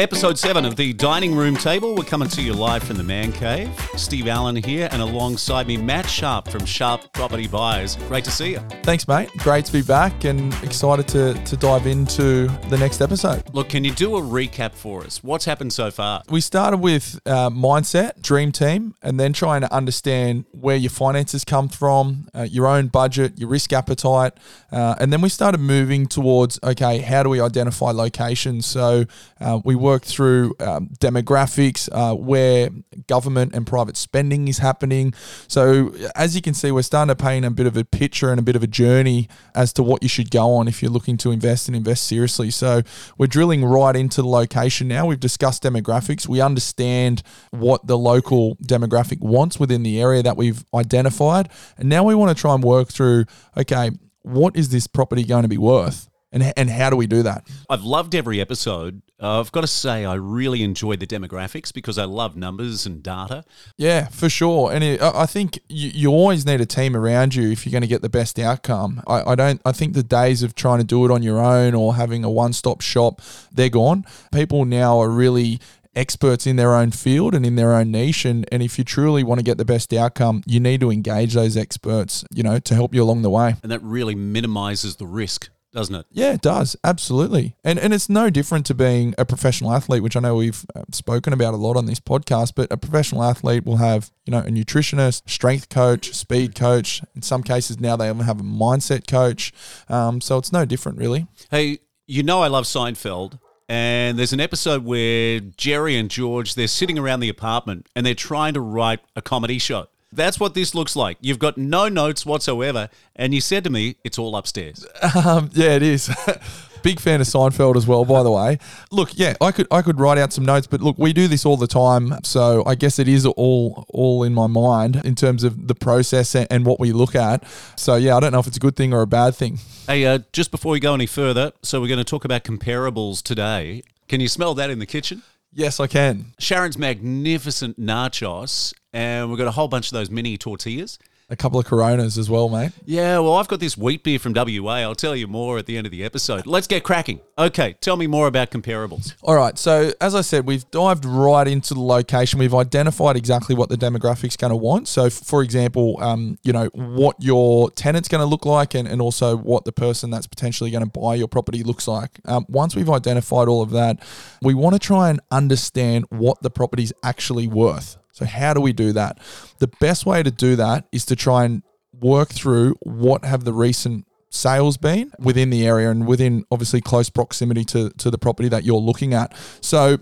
Episode 7 of the Dining Room Table. We're coming to you live from the Man Cave. Steve Allen here, and alongside me, Matt Sharp from Sharp Property Buyers. Great to see you. Thanks, mate. Great to be back and excited to, to dive into the next episode. Look, can you do a recap for us? What's happened so far? We started with uh, mindset, dream team, and then trying to understand where your finances come from, uh, your own budget, your risk appetite. Uh, and then we started moving towards okay, how do we identify locations? So uh, we worked through um, demographics, uh, where government and private spending is happening. So as you can see, we're starting to paint a bit of a picture and a bit of a journey as to what you should go on if you're looking to invest and invest seriously. So we're drilling right into the location now. We've discussed demographics. We understand what the local demographic wants within the area that we've identified. And now we want to try and work through okay, what is this property going to be worth? And, and how do we do that? I've loved every episode. Uh, I've got to say, I really enjoyed the demographics because I love numbers and data. Yeah, for sure. And it, I think you, you always need a team around you if you're going to get the best outcome. I, I don't. I think the days of trying to do it on your own or having a one-stop shop, they're gone. People now are really experts in their own field and in their own niche and, and if you truly want to get the best outcome you need to engage those experts you know to help you along the way And that really minimizes the risk, doesn't it? Yeah, it does. Absolutely. And and it's no different to being a professional athlete, which I know we've uh, spoken about a lot on this podcast, but a professional athlete will have, you know, a nutritionist, strength coach, speed coach. In some cases now they even have a mindset coach. Um, so it's no different really. Hey, you know I love Seinfeld. And there's an episode where Jerry and George they're sitting around the apartment and they're trying to write a comedy show. That's what this looks like. You've got no notes whatsoever, and you said to me, "It's all upstairs." Um, yeah, it is. Big fan of Seinfeld as well, by the way. Look, yeah, I could I could write out some notes, but look, we do this all the time, so I guess it is all all in my mind in terms of the process and, and what we look at. So yeah, I don't know if it's a good thing or a bad thing. Hey, uh, just before we go any further, so we're going to talk about comparables today. Can you smell that in the kitchen? Yes, I can. Sharon's magnificent nachos, and we've got a whole bunch of those mini tortillas. A couple of Coronas as well, mate. Yeah, well, I've got this wheat beer from WA. I'll tell you more at the end of the episode. Let's get cracking. Okay, tell me more about comparables. All right. So, as I said, we've dived right into the location. We've identified exactly what the demographic's going to want. So, for example, um, you know, what your tenant's going to look like and, and also what the person that's potentially going to buy your property looks like. Um, once we've identified all of that, we want to try and understand what the property's actually worth. So, how do we do that? The best way to do that is to try and work through what have the recent sales been within the area and within obviously close proximity to, to the property that you're looking at. So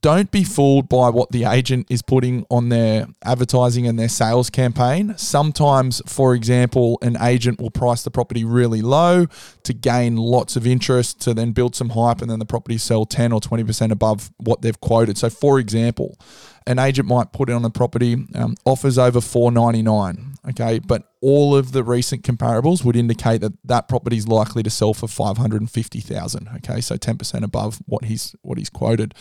don't be fooled by what the agent is putting on their advertising and their sales campaign. Sometimes, for example, an agent will price the property really low to gain lots of interest to then build some hype and then the property sell 10 or 20% above what they've quoted. So, for example, an agent might put it on a property um, offers over 499 okay? But all of the recent comparables would indicate that that property is likely to sell for 550,000 okay? So 10% above what he's what he's quoted.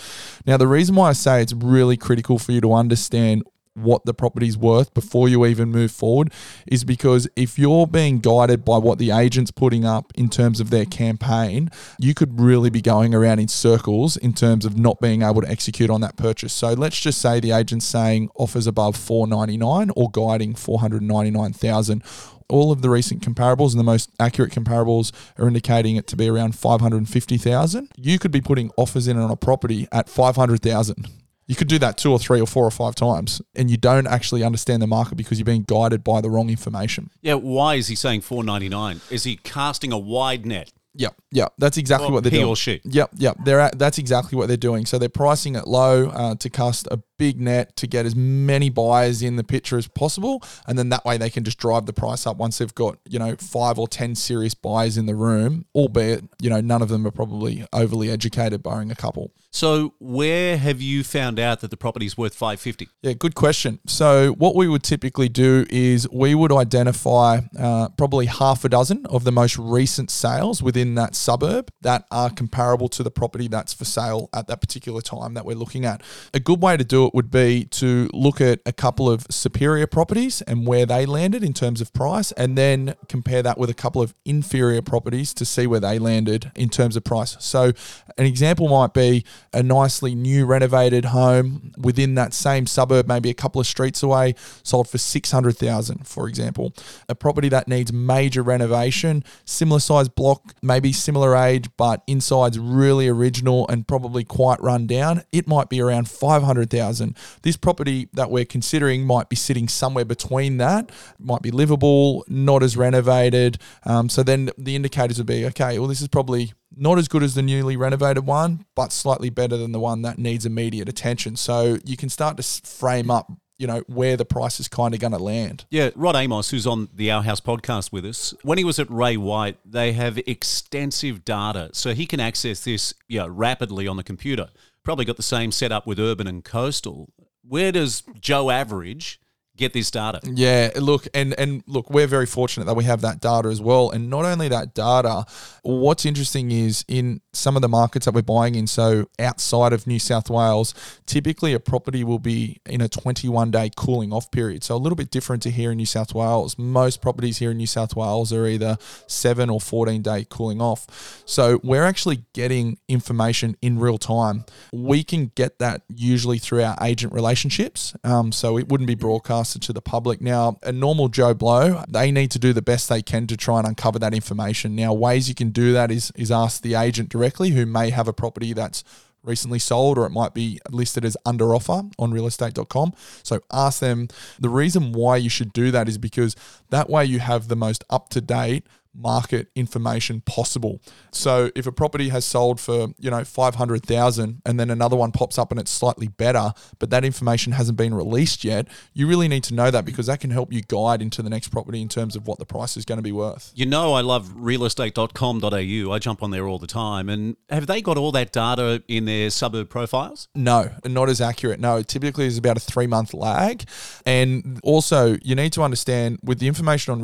Now the reason why I say it's really critical for you to understand what the property's worth before you even move forward is because if you're being guided by what the agent's putting up in terms of their campaign, you could really be going around in circles in terms of not being able to execute on that purchase. So let's just say the agent's saying offers above 499 or guiding 499,000 all of the recent comparables and the most accurate comparables are indicating it to be around 550,000. You could be putting offers in on a property at 500,000. You could do that two or three or four or five times, and you don't actually understand the market because you're being guided by the wrong information. Yeah, why is he saying 499? Is he casting a wide net? Yeah, yeah, That's exactly Well, what they're he doing. or she. Yep, yep. They're at, that's exactly what they're doing. So they're pricing it low uh, to cast a big net to get as many buyers in the picture as possible, and then that way they can just drive the price up once they've got you know five or ten serious buyers in the room. Albeit you know none of them are probably overly educated, barring a couple. So where have you found out that the property is worth 550? Yeah, good question. So, what we would typically do is we would identify uh, probably half a dozen of the most recent sales within that suburb that are comparable to the property that's for sale at that particular time that we're looking at. A good way to do it would be to look at a couple of superior properties and where they landed in terms of price, and then compare that with a couple of inferior properties to see where they landed in terms of price. So, an example might be a nicely new renovated home within that same suburb, maybe a couple of streets away, sold for 600,000 for example. A property that needs major renovation, similar size block, maybe similar age, but inside's really original and probably quite run down, it might be around 500,000. This property that we're considering might be sitting somewhere between that, might be livable, not as renovated. Um, so then the indicators would be okay, well, this is probably not as good as the newly renovated one, but slightly better than the one that needs immediate attention. So you can start to frame up you know where the price is kind of going to land. Yeah, Rod Amos, who's on the Our House podcast with us, when he was at Ray White, they have extensive data, so he can access this know, rapidly on the computer. Probably got the same setup with Urban and Coastal. Where does Joe Average get this data. Yeah, look, and and look, we're very fortunate that we have that data as well. And not only that data, what's interesting is in some of the markets that we're buying in, so outside of New South Wales, typically a property will be in a 21 day cooling off period. So a little bit different to here in New South Wales. Most properties here in New South Wales are either 7 or 14 day cooling off. So we're actually getting information in real time. We can get that usually through our agent relationships. Um, so it wouldn't be broadcast to the public. Now, a normal Joe Blow, they need to do the best they can to try and uncover that information. Now, ways you can do that is is ask the agent directly who may have a property that's recently sold or it might be listed as under offer on realestate.com. So ask them. The reason why you should do that is because that way you have the most up to date market information possible. So if a property has sold for, you know, 500,000 and then another one pops up and it's slightly better, but that information hasn't been released yet, you really need to know that because that can help you guide into the next property in terms of what the price is going to be worth. You know I love realestate.com.au. I jump on there all the time and have they got all that data in their suburb profiles? No, not as accurate. No, typically there's about a 3-month lag. And also, you need to understand with the information on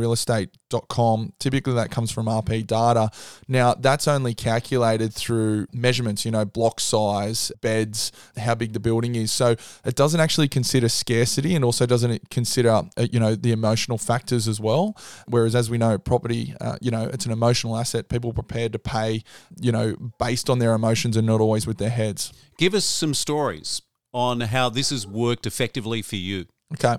realestate.com, typically that comes from RP data. Now, that's only calculated through measurements, you know, block size, beds, how big the building is. So it doesn't actually consider scarcity and also doesn't consider, uh, you know, the emotional factors as well. Whereas, as we know, property, uh, you know, it's an emotional asset. People are prepared to pay, you know, based on their emotions and not always with their heads. Give us some stories on how this has worked effectively for you. Okay.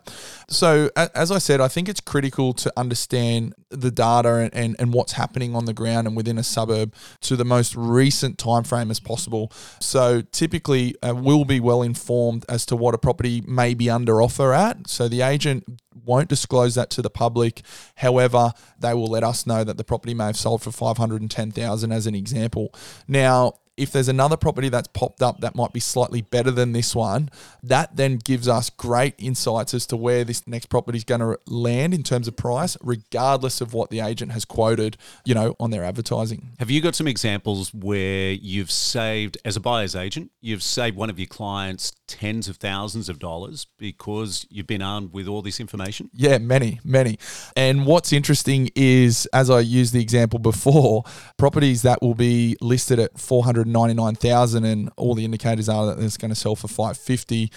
So, as I said, I think it's critical to understand the data and, and, and, what's happening on the ground and within a suburb to the most recent time frame as possible. So, typically, uh, we'll be well informed as to what a property may be under offer at. So, the agent won't disclose that to the public. However, they will let us know that the property may have sold for 510,000 as an example. Now, if there's another property that's popped up that might be slightly better than this one, that then gives us great insights as to where this next property is going to land in terms of price, regardless of what the agent has quoted, you know, on their advertising. Have you got some examples where you've saved, as a buyer's agent, you've saved one of your clients tens of thousands of dollars because you've been armed with all this information? Yeah, many, many. And what's interesting is, as I used the example before, properties that will be listed at 499,000 and all the indicators are that it's going to sell for 550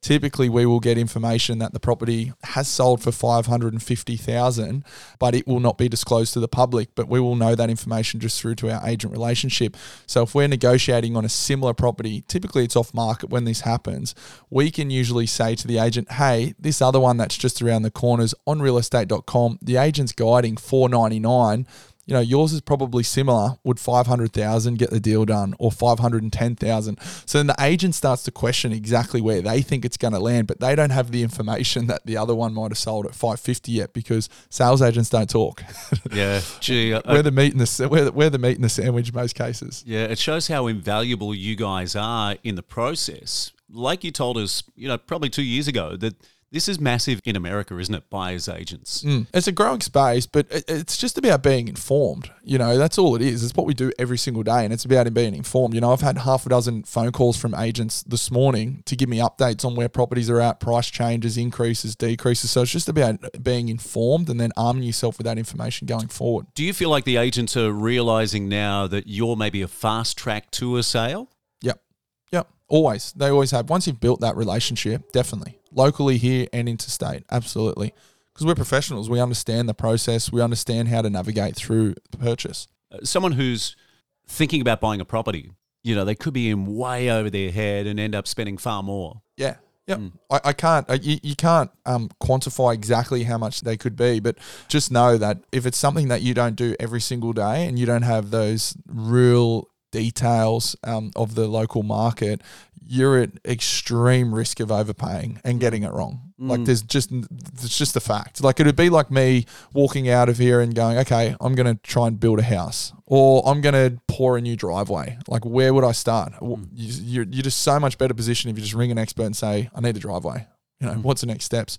typically we will get information that the property has sold for 550,000 but it will not be disclosed to the public but we will know that information just through to our agent relationship. So if we're negotiating on a similar property typically it's off market when this happens we can usually say to the agent hey this other one that's just around the corners on realestate.com the agent's guiding 499 you know, yours is probably similar. Would 500,000 get the deal done or 510,000? So then the agent starts to question exactly where they think it's going to land, but they don't have the information that the other one might have sold at 550 yet because sales agents don't talk. Yeah. Gee, I, we're the meat in the we're, we're the meat in the sandwich in most cases. Yeah, it shows how invaluable you guys are in the process. Like you told us, you know, probably 2 years ago that This is massive in America, isn't it? Buyers agents. Mm. It's a growing space, but it's just about being informed. You know, that's all it is. It's what we do every single day, and it's about being informed. You know, I've had half a dozen phone calls from agents this morning to give me updates on where properties are at, price changes, increases, decreases. So it's just about being informed and then arming yourself with that information going forward. Do you feel like the agents are realizing now that you're maybe a fast track to a sale? Yep. Yep. Always. They always have. Once you've built that relationship, definitely. Locally here and interstate. Absolutely. Because we're professionals. We understand the process. We understand how to navigate through the purchase. Uh, Someone who's thinking about buying a property, you know, they could be in way over their head and end up spending far more. Yeah. Yep. I, I can't, uh, you, you can't um, quantify exactly how much they could be, but just know that if it's something that you don't do every single day and you don't have those real details um, of the local market, you're at extreme risk of overpaying and mm. getting it wrong. Like mm. there's just, it's just a fact. Like it would be like me walking out of here and going, okay, I'm going to try and build a house or I'm going to pour a new driveway. Like where would I start? Mm. You- You're, you're just so much better position if you just ring an expert and say, I need a driveway. You know, what's the next steps?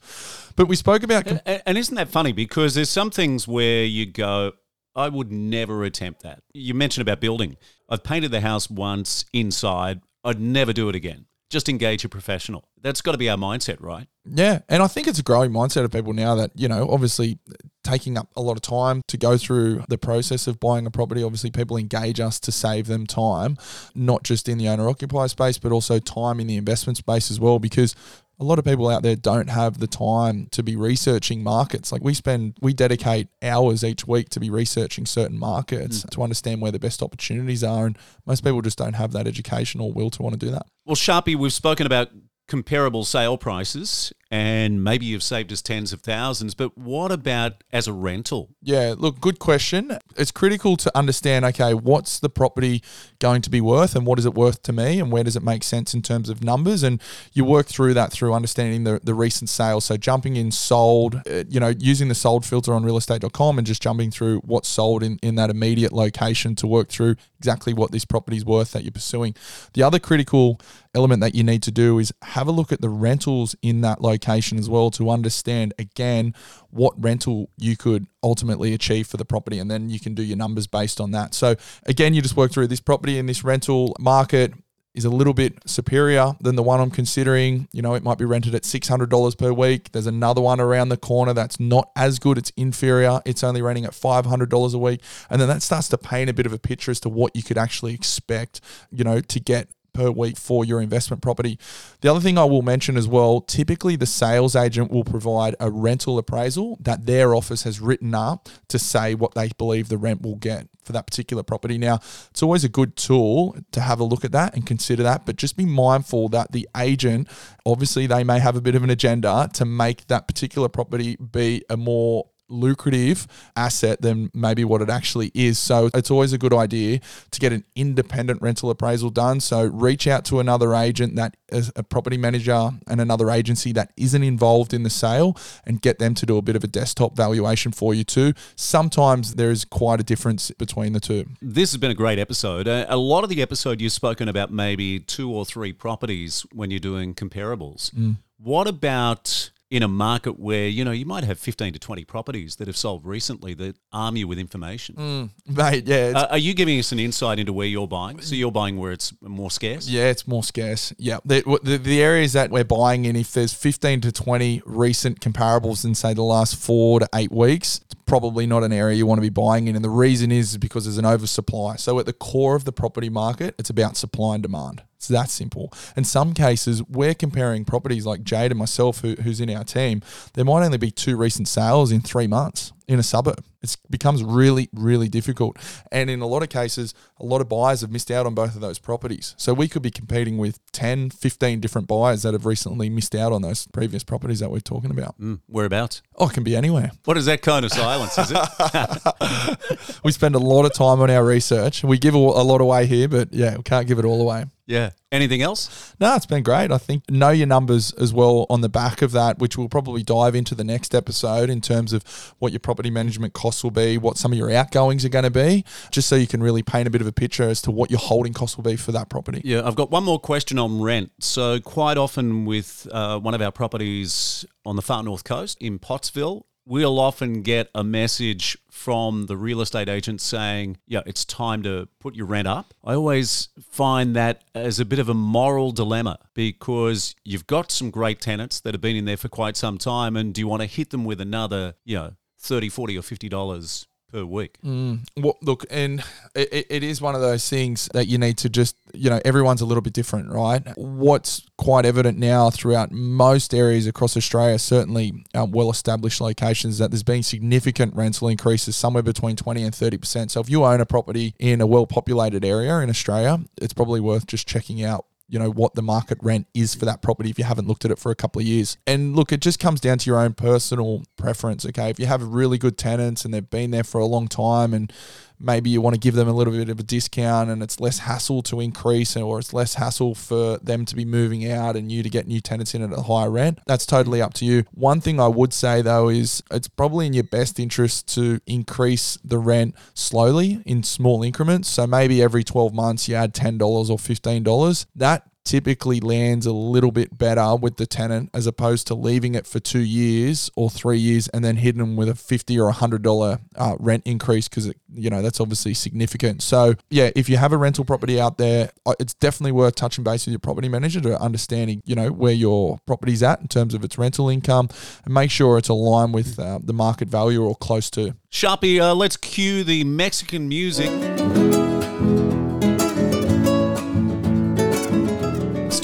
But we spoke about And, and isn't that funny? Because there's some things where you go, I would never attempt that. You mentioned about building. I've painted the house once inside. I'd never do it again. Just engage a professional. That's got to be our mindset, right? Yeah, and I think it's a growing mindset of people now that you know, obviously, taking up a lot of time to go through the process of buying a property. Obviously, people engage us to save them time, not just in the owner occupier space, but also time in the investment space as well, because. A lot of people out there don't have the time to be researching markets. Like we spend, we dedicate hours each week to be researching certain markets mm. to understand where the best opportunities are. And most people just don't have that education or will to want to do that. Well, Sharpie, we've spoken about comparable sale prices and maybe you've saved us tens of thousands, but what about as a rental? Yeah, look, good question. It's critical to understand okay, what's the property going to be worth and what is it worth to me and where does it make sense in terms of numbers? And you work through that through understanding the, the recent sales. So jumping in sold, uh, you know, using the sold filter on realestate.com and just jumping through what's sold in, in that immediate location to work through exactly what this property is worth that you're pursuing. The other critical element that you need to do is have a look at the rentals in that location as well to understand again what rental you could ultimately achieve for the property and then you can do your numbers based on that. So again you just work through this property in this rental market is a little bit superior than the one I'm considering. You know, it might be rented at $600 per week. There's another one around the corner that's not as good. It's inferior. It's only renting at $500 a week. And then that starts to paint a bit of a picture as to what you could actually expect, you know, to get per week for your investment property. The other thing I will mention as well, typically the sales agent will provide a rental appraisal that their office has written up to say what they believe the rent will get for that particular property. Now, it's always a good tool to have a look at that and consider that, but just be mindful that the agent, obviously, they may have a bit of an agenda to make that particular property be a more lucrative asset than maybe what it actually is. So it's always a good idea to get an independent rental appraisal done. So reach out to another agent that is a property manager and another agency that isn't involved in the sale and get them to do a bit of a desktop valuation for you too. Sometimes there is quite a difference between the two. This has been a great episode. Uh, a lot of the episode you've spoken about maybe two or three properties when you're doing comparables. What about in a market where, you know, you might have 15 to 20 properties that have sold recently that arm you with information? Mate, yeah, Uh, are you giving us an insight into where you're buying? So you're buying where it's more scarce? Yeah, it's more scarce. Yeah, the, the the areas that we're buying in, if there's 15 to 20 recent comparables in say the last four to eight weeks, it's probably not an area you want to be buying in. And the reason is because there's an oversupply. So at the core of the property market, it's about supply and demand. It's that simple. In some cases, we're comparing properties like Jade and myself, who, who's in our team. There might only be two recent sales in three months in a suburb. It becomes really, really difficult. And in a lot of cases, a lot of buyers have missed out on both of those properties. So we could be competing with 10, 15 different buyers that have recently missed out on those previous properties that we're talking about. Mm, whereabouts? Oh, it can be anywhere. What is that kind of silence, is it? We spend a lot of time on our research. We give a a lot away here, but yeah, we can't give it all away. Yeah. Anything else? No, it's been great. I think know your numbers as well on the back of that, which we'll probably dive into the next episode in terms of what your property management costs will be, what some of your outgoings are going to be, just so you can really paint a bit of a picture as to what your holding costs will be for that property. Yeah, I've got one more question on rent. So, quite often with uh, one of our properties on the far north coast in Pottsville, we'll often get a message from the real estate agent saying, yeah, it's time to put your rent up. I always find that as a bit of a moral dilemma because you've got some great tenants that have been in there for quite some time and do you want to hit them with another, you know, 30, 40 or $50 per week. Mm, well, look, and it, it is one of those things that you need to just, you know, everyone's a little bit different, right? What's quite evident now throughout most areas across Australia, certainly uh, well established locations, that there's been significant rental increases, somewhere between 20 and 30%. So if you own a property in a well populated area in Australia, it's probably worth just checking out you know what the market rent is for that property if you haven't looked at it for a couple of years. And look, it just comes down to your own personal preference. Okay, if you have really good tenants and they've been there for a long time and maybe you want to give them a little bit of a discount and it's less hassle to increase or it's less hassle for them to be moving out and you to get new tenants in at a higher rent. That's totally up to you. One thing I would say though is it's probably in your best interest to increase the rent slowly in small increments. So maybe every 12 months you add $10 or $15. That typically lands a little bit better with the tenant as opposed to leaving it for two years or three years and then hitting them with a fifty or a hundred dollar uh, rent increase because you know that's obviously significant. So yeah, if you have a rental property out there, uh, it's definitely worth touching base with your property manager to understanding you know where your property's at in terms of its rental income and make sure it's aligned with uh, the market value or close to. Sharpie, uh, let's cue the Mexican music.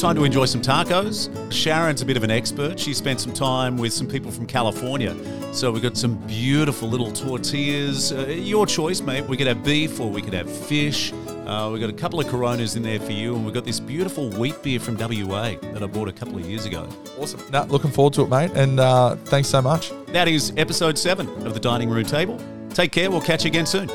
Time to enjoy some tacos. Sharon's a bit of an expert. She spent some time with some people from California. So we've got some beautiful little tortillas. Uh, your choice, mate. We could have beef or we could have fish. Uh, we've got a couple of Coronas in there for you, and we've got this beautiful wheat beer from WA that I bought a couple of years ago. Awesome. Nah, looking forward to it, mate. And uh, thanks so much. That is episode seven of the Dining Room Table. Take care. We'll catch you again soon.